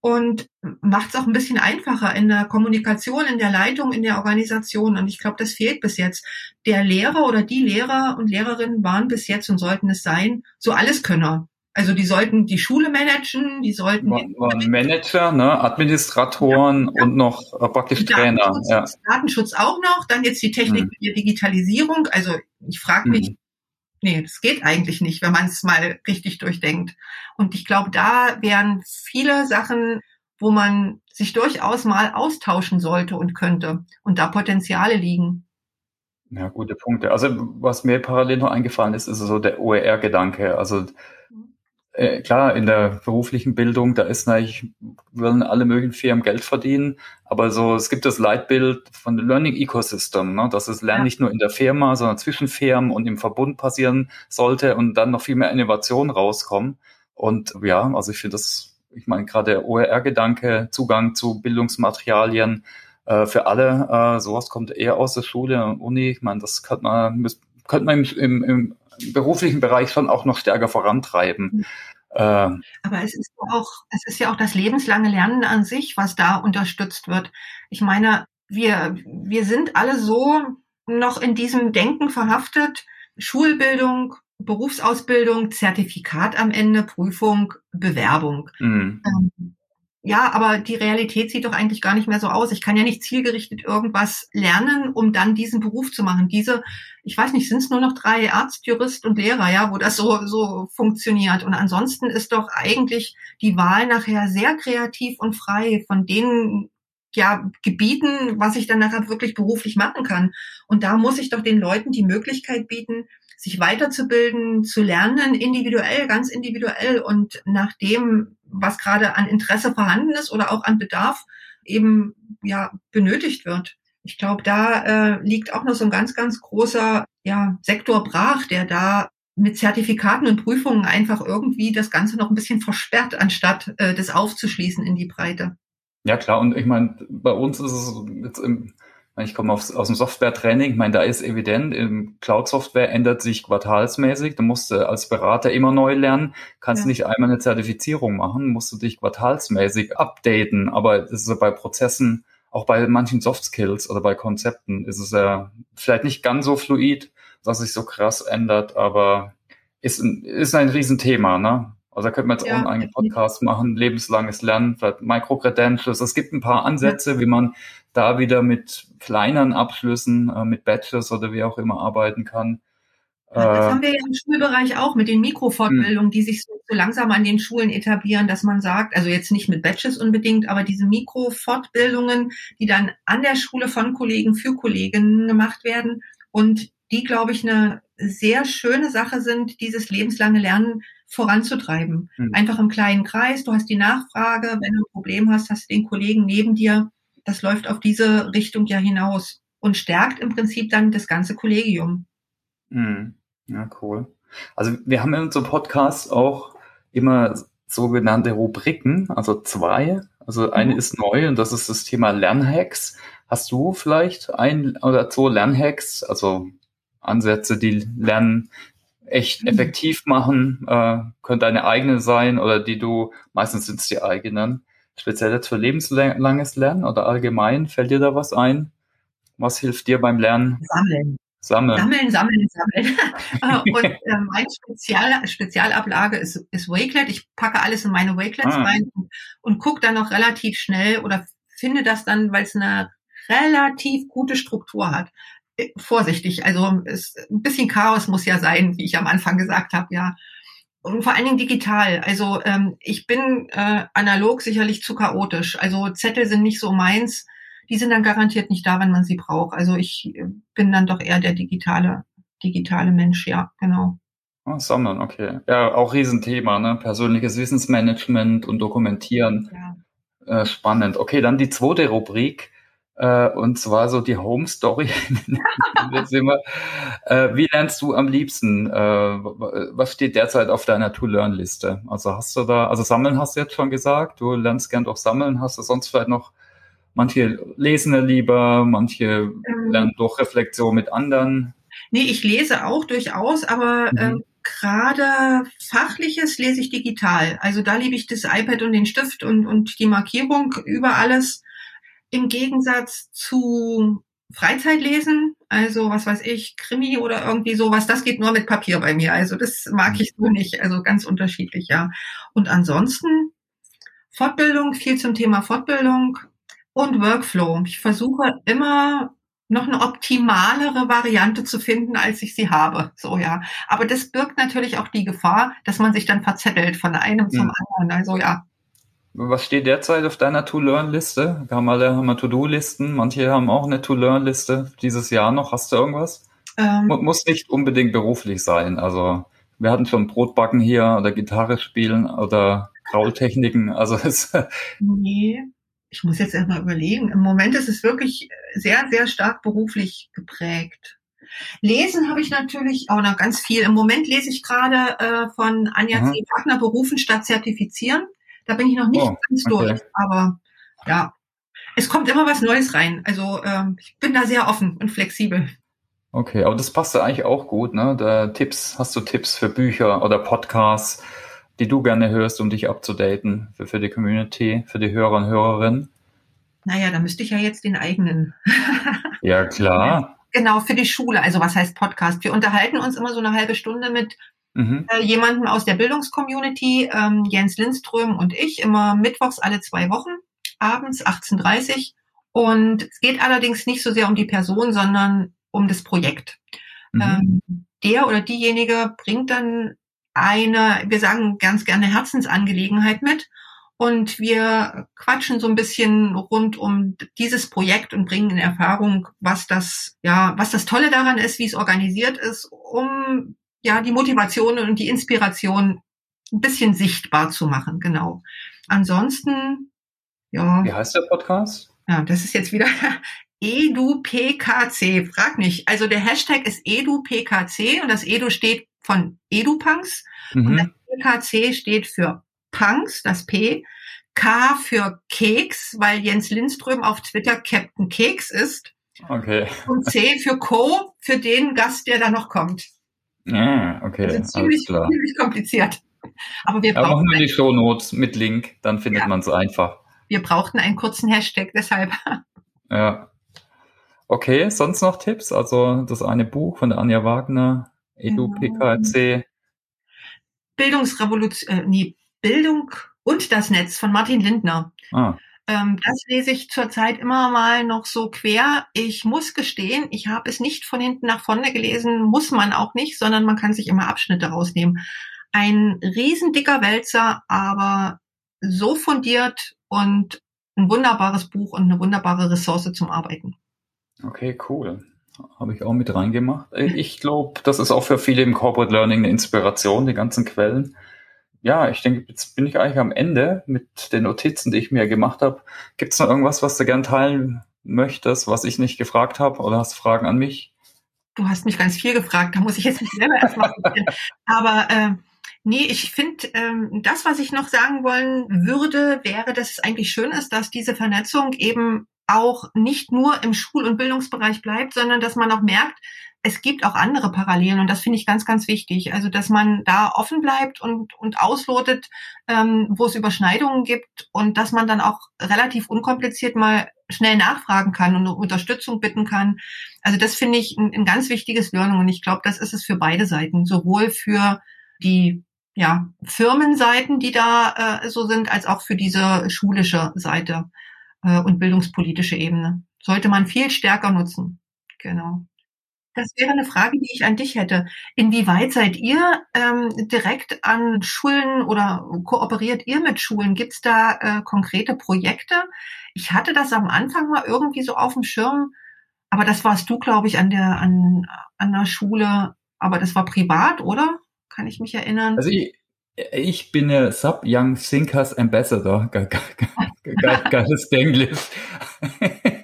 und macht es auch ein bisschen einfacher in der Kommunikation, in der Leitung, in der Organisation. Und ich glaube, das fehlt bis jetzt. Der Lehrer oder die Lehrer und Lehrerinnen waren bis jetzt und sollten es sein, so Alleskönner. Also die sollten die Schule managen, die sollten Manager, ne, Administratoren ja. und noch äh, praktisch Trainer. Datenschutz, ja. Datenschutz auch noch, dann jetzt die Technik hm. der Digitalisierung. Also ich frage mich, hm. Nee, das geht eigentlich nicht, wenn man es mal richtig durchdenkt. Und ich glaube, da wären viele Sachen, wo man sich durchaus mal austauschen sollte und könnte und da Potenziale liegen. Ja, gute Punkte. Also was mir parallel noch eingefallen ist, ist so der OER-Gedanke. Also äh, klar, in der beruflichen Bildung, da ist natürlich, wollen alle möglichen Firmen Geld verdienen, aber so, es gibt das Leitbild von Learning Ecosystem, ne, dass es Lernen ja. nicht nur in der Firma, sondern zwischen Firmen und im Verbund passieren sollte und dann noch viel mehr Innovation rauskommen. Und ja, also ich finde das, ich meine, gerade der OER-Gedanke, Zugang zu Bildungsmaterialien äh, für alle, äh, sowas kommt eher aus der Schule und Uni. Ich meine, das könnte man, könnte man im, im, im beruflichen Bereich schon auch noch stärker vorantreiben. Mhm. Ähm, Aber es ist auch, es ist ja auch das lebenslange Lernen an sich, was da unterstützt wird. Ich meine, wir, wir sind alle so noch in diesem Denken verhaftet. Schulbildung, Berufsausbildung, Zertifikat am Ende, Prüfung, Bewerbung. Mhm. Ja, aber die Realität sieht doch eigentlich gar nicht mehr so aus. Ich kann ja nicht zielgerichtet irgendwas lernen, um dann diesen Beruf zu machen. Diese, ich weiß nicht, sind es nur noch drei Arzt, Jurist und Lehrer, ja, wo das so, so funktioniert. Und ansonsten ist doch eigentlich die Wahl nachher sehr kreativ und frei von den ja, Gebieten, was ich dann nachher wirklich beruflich machen kann. Und da muss ich doch den Leuten die Möglichkeit bieten, sich weiterzubilden, zu lernen, individuell, ganz individuell und nach dem, was gerade an Interesse vorhanden ist oder auch an Bedarf eben ja benötigt wird. Ich glaube, da äh, liegt auch noch so ein ganz, ganz großer ja, Sektor brach, der da mit Zertifikaten und Prüfungen einfach irgendwie das Ganze noch ein bisschen versperrt, anstatt äh, das aufzuschließen in die Breite. Ja klar, und ich meine, bei uns ist es jetzt im ich komme aus, aus dem Software-Training, ich meine, da ist evident, im Cloud-Software ändert sich quartalsmäßig. Du musst als Berater immer neu lernen, kannst ja. nicht einmal eine Zertifizierung machen, musst du dich quartalsmäßig updaten. Aber das ist bei Prozessen, auch bei manchen Soft Skills oder bei Konzepten ist es ja vielleicht nicht ganz so fluid, dass sich so krass ändert, aber ist ein, ist ein Riesenthema, ne? Also da könnte man jetzt ja. auch einen eigenen Podcast machen, lebenslanges Lernen, vielleicht Micro-Credentials. Es gibt ein paar Ansätze, ja. wie man da wieder mit kleineren Abschlüssen, äh, mit Bachelors oder wie auch immer arbeiten kann. Das äh, haben wir ja im Schulbereich auch mit den Mikrofortbildungen, hm. die sich so, langsam an den Schulen etablieren, dass man sagt, also jetzt nicht mit Bachelors unbedingt, aber diese Mikrofortbildungen, die dann an der Schule von Kollegen für Kolleginnen gemacht werden und die, glaube ich, eine sehr schöne Sache sind, dieses lebenslange Lernen voranzutreiben. Mhm. Einfach im kleinen Kreis, du hast die Nachfrage, wenn du ein Problem hast, hast du den Kollegen neben dir. Das läuft auf diese Richtung ja hinaus und stärkt im Prinzip dann das ganze Kollegium. Mhm. Ja, cool. Also wir haben in unserem Podcast auch immer sogenannte Rubriken, also zwei. Also eine mhm. ist neu und das ist das Thema Lernhacks. Hast du vielleicht ein oder zwei Lernhacks, also Ansätze, die Lernen echt mhm. effektiv machen, äh, könnte eine eigene sein oder die du, meistens sind es die eigenen, speziell jetzt für lebenslanges Lernen oder allgemein, fällt dir da was ein? Was hilft dir beim Lernen? Sammeln. Sammeln. Sammeln, sammeln, sammeln. Äh, und äh, meine Spezial, Spezialablage ist, ist Wakelet. Ich packe alles in meine Wakelets ah. rein und, und gucke dann noch relativ schnell oder finde das dann, weil es eine relativ gute Struktur hat vorsichtig. Also es, ein bisschen Chaos muss ja sein, wie ich am Anfang gesagt habe, ja. Und vor allen Dingen digital. Also ähm, ich bin äh, analog sicherlich zu chaotisch. Also Zettel sind nicht so meins. Die sind dann garantiert nicht da, wenn man sie braucht. Also ich äh, bin dann doch eher der digitale, digitale Mensch, ja, genau. Oh, sammeln, okay. Ja, auch Riesenthema, ne? Persönliches Wissensmanagement und Dokumentieren. Ja. Äh, spannend. Okay, dann die zweite Rubrik Äh, und zwar so die Home Story. äh, wie lernst du am liebsten? Äh, was steht derzeit auf deiner To-Learn-Liste? Also hast du da, also sammeln hast du jetzt schon gesagt, du lernst gern durch Sammeln, hast du sonst vielleicht noch manche lesen ja lieber, manche ähm, lernen durch Reflexion mit anderen. Nee, ich lese auch durchaus, aber mhm. ähm, gerade fachliches lese ich digital. Also da liebe ich das iPad und den Stift und, und die Markierung über alles. Im Gegensatz zu Freizeitlesen, also was weiß ich, Krimi oder irgendwie sowas, das geht nur mit Papier bei mir. Also das mag ich so nicht. Also ganz unterschiedlich, ja. Und ansonsten Fortbildung, viel zum Thema Fortbildung und Workflow. Ich versuche immer noch eine optimalere Variante zu finden, als ich sie habe. So ja. Aber das birgt natürlich auch die Gefahr, dass man sich dann verzettelt von einem zum mhm. anderen. Also ja. Was steht derzeit auf deiner To-Learn-Liste? Wir haben alle haben To-Do-Listen, manche haben auch eine To-Learn-Liste dieses Jahr noch. Hast du irgendwas? Ähm, Muss nicht unbedingt beruflich sein. Also wir hatten schon Brotbacken hier oder Gitarre spielen oder Kraultechniken. Also es nee, ich muss jetzt erstmal überlegen. Im Moment ist es wirklich sehr, sehr stark beruflich geprägt. Lesen habe ich natürlich auch noch ganz viel. Im Moment lese ich gerade äh, von Anja mhm. C. Wagner Berufen statt Zertifizieren. Da bin ich noch nicht oh, ganz okay. durch, aber ja, es kommt immer was Neues rein. Also ähm, ich bin da sehr offen und flexibel. Okay, aber das passt ja eigentlich auch gut, ne? Da Tipps, hast du Tipps für Bücher oder Podcasts? die du gerne hörst, um dich abzudaten für, für die Community, für die Hörer und Hörerinnen? Naja, da müsste ich ja jetzt den eigenen. ja, klar. Genau, für die Schule. Also was heißt Podcast? Wir unterhalten uns immer so eine halbe Stunde mit mhm. äh, jemandem aus der Bildungscommunity, ähm, Jens Lindström und ich, immer mittwochs alle zwei Wochen, abends 18.30 Und es geht allerdings nicht so sehr um die Person, sondern um das Projekt. Mhm. Ähm, der oder diejenige bringt dann eine, wir sagen ganz gerne Herzensangelegenheit mit. Und wir quatschen so ein bisschen rund um dieses Projekt und bringen in Erfahrung, was das, ja, was das Tolle daran ist, wie es organisiert ist, um ja die Motivation und die Inspiration ein bisschen sichtbar zu machen, genau. Ansonsten, ja. Wie heißt der Podcast? Ja, das ist jetzt wieder EduPKC. Frag nicht. Also der Hashtag ist EduPKC und das Edu steht von EduPunks. Mhm. Und das PKC steht für Punks, das P. K für Keks, weil Jens Lindström auf Twitter Captain Keks ist. Okay. Und C für Co, für den Gast, der da noch kommt. Ah, okay. Also ziemlich, ziemlich kompliziert. Aber wir brauchen. Ja, machen wir die Show Notes mit Link, dann findet ja. man es einfach. Wir brauchten einen kurzen Hashtag, deshalb. Ja. Okay, sonst noch Tipps? Also das eine Buch von der Anja Wagner, Edu PKC. Bildungsrevolution, äh, nee, Bildung und das Netz von Martin Lindner. Ah. Ähm, das lese ich zurzeit immer mal noch so quer. Ich muss gestehen, ich habe es nicht von hinten nach vorne gelesen, muss man auch nicht, sondern man kann sich immer Abschnitte rausnehmen. Ein riesendicker Wälzer, aber so fundiert und ein wunderbares Buch und eine wunderbare Ressource zum Arbeiten. Okay, cool. Habe ich auch mit reingemacht. Ich glaube, das ist auch für viele im Corporate Learning eine Inspiration, die ganzen Quellen. Ja, ich denke, jetzt bin ich eigentlich am Ende mit den Notizen, die ich mir gemacht habe. Gibt es noch irgendwas, was du gern teilen möchtest, was ich nicht gefragt habe? Oder hast Fragen an mich? Du hast mich ganz viel gefragt, da muss ich jetzt nicht selber erstmal. Aber äh, nee, ich finde, ähm, das, was ich noch sagen wollen würde, wäre, dass es eigentlich schön ist, dass diese Vernetzung eben auch nicht nur im Schul- und Bildungsbereich bleibt, sondern dass man auch merkt, es gibt auch andere Parallelen und das finde ich ganz, ganz wichtig. Also dass man da offen bleibt und, und auslotet, ähm, wo es Überschneidungen gibt und dass man dann auch relativ unkompliziert mal schnell nachfragen kann und Unterstützung bitten kann. Also das finde ich ein, ein ganz wichtiges Learning und ich glaube, das ist es für beide Seiten, sowohl für die ja, Firmenseiten, die da äh, so sind, als auch für diese schulische Seite äh, und bildungspolitische Ebene. Sollte man viel stärker nutzen. Genau. Das wäre eine Frage, die ich an dich hätte. Inwieweit seid ihr ähm, direkt an Schulen oder kooperiert ihr mit Schulen? Gibt es da äh, konkrete Projekte? Ich hatte das am Anfang mal irgendwie so auf dem Schirm, aber das warst du, glaube ich, an der an, an der Schule. Aber das war privat, oder? Kann ich mich erinnern? Also ich, ich bin der Sub Young Thinkers Ambassador. Ge ge ge geiles Denglisch.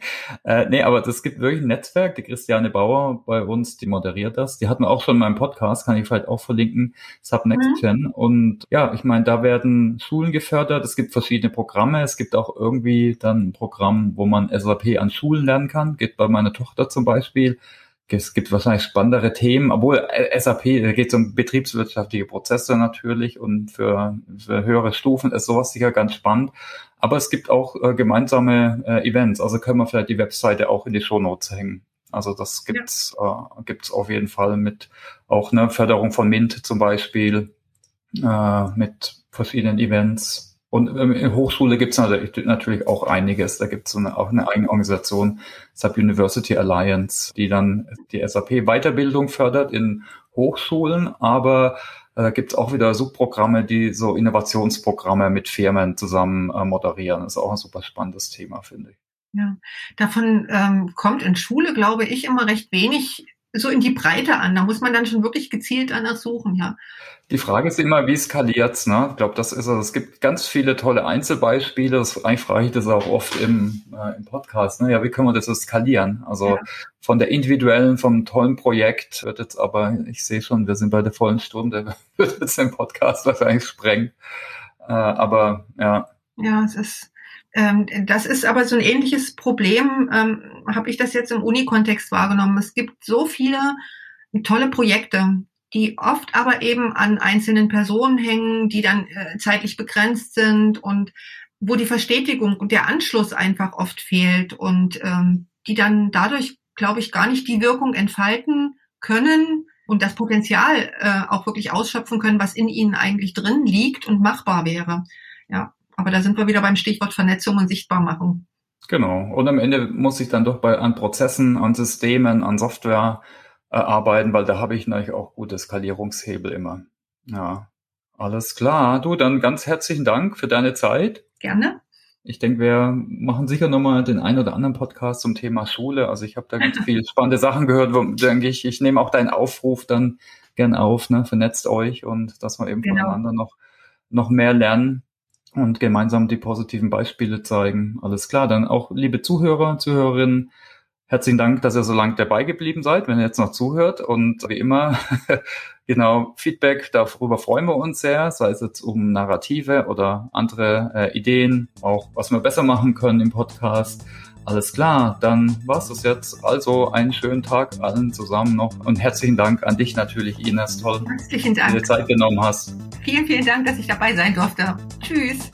Äh, nee, aber das gibt wirklich ein Netzwerk. Die Christiane Bauer bei uns, die moderiert das. Die hatten auch schon in meinem Podcast, kann ich vielleicht auch verlinken, Sub Next mhm. Gen. Und ja, ich meine, da werden Schulen gefördert. Es gibt verschiedene Programme. Es gibt auch irgendwie dann ein Programm, wo man SAP an Schulen lernen kann. Geht bei meiner Tochter zum Beispiel. Es gibt wahrscheinlich spannendere Themen, obwohl äh, SAP, da geht es um betriebswirtschaftliche Prozesse natürlich und für, für höhere Stufen ist sowas sicher ganz spannend. Aber es gibt auch äh, gemeinsame äh, Events, also können wir vielleicht die Webseite auch in die Shownotes hängen. Also das gibt's, ja. äh, gibt's auf jeden Fall mit auch eine Förderung von Mint zum Beispiel, äh, mit verschiedenen Events. Und ähm, in Hochschule gibt es natürlich auch einiges. Da gibt es eine, auch eine eigene Organisation, SAP University Alliance, die dann die SAP-Weiterbildung fördert in Hochschulen, aber äh, gibt es auch wieder Subprogramme, die so Innovationsprogramme mit Firmen zusammen äh, moderieren. Das ist auch ein super spannendes Thema, finde ich. Ja, davon ähm, kommt in Schule, glaube ich, immer recht wenig so in die Breite an. Da muss man dann schon wirklich gezielt danach suchen, ja. Die Frage ist immer, wie skaliert's, ne? Ich glaube, das ist also, es gibt ganz viele tolle Einzelbeispiele. Das, eigentlich frage ich das auch oft im, äh, im Podcast, ne? Ja, wie können wir das so skalieren? Also ja. von der individuellen, vom tollen Projekt wird jetzt aber, ich sehe schon, wir sind bei der vollen Stunde, wird jetzt im Podcast wahrscheinlich sprengen. Äh, aber ja. Ja, es ist, das ist aber so ein ähnliches Problem, ähm, habe ich das jetzt im Uni-Kontext wahrgenommen. Es gibt so viele tolle Projekte, die oft aber eben an einzelnen Personen hängen, die dann äh, zeitlich begrenzt sind und wo die Verstetigung und der Anschluss einfach oft fehlt und ähm, die dann dadurch, glaube ich, gar nicht die Wirkung entfalten können und das Potenzial äh, auch wirklich ausschöpfen können, was in ihnen eigentlich drin liegt und machbar wäre. Ja, aber da sind wir wieder beim Stichwort Vernetzung und Sichtbarmachung. Genau. Und am Ende muss ich dann doch bei an Prozessen, an Systemen, an Software äh, arbeiten, weil da habe ich natürlich auch gute Skalierungshebel immer. Ja, alles klar. Du, dann ganz herzlichen Dank für deine Zeit. Gerne. Ich denke, wir machen sicher nochmal den einen oder anderen Podcast zum Thema Schule. Also ich habe da ganz viele spannende Sachen gehört, wo denke ich, ich nehme auch deinen Aufruf dann gern auf, ne? vernetzt euch und dass wir eben genau. voneinander noch, noch mehr lernen und gemeinsam die positiven Beispiele zeigen. Alles klar, dann auch liebe Zuhörer, Zuhörerinnen, Herzlichen Dank, dass ihr so lange dabei geblieben seid, wenn ihr jetzt noch zuhört. Und wie immer, genau, Feedback, darüber freuen wir uns sehr, sei es jetzt um Narrative oder andere äh, Ideen, auch was wir besser machen können im Podcast. Alles klar, dann war's das jetzt. Also einen schönen Tag allen zusammen noch und herzlichen Dank an dich natürlich, Ines. Toll, Herzlichen Dank. dass du dir Zeit genommen hast. Vielen, vielen Dank, dass ich dabei sein durfte. Tschüss.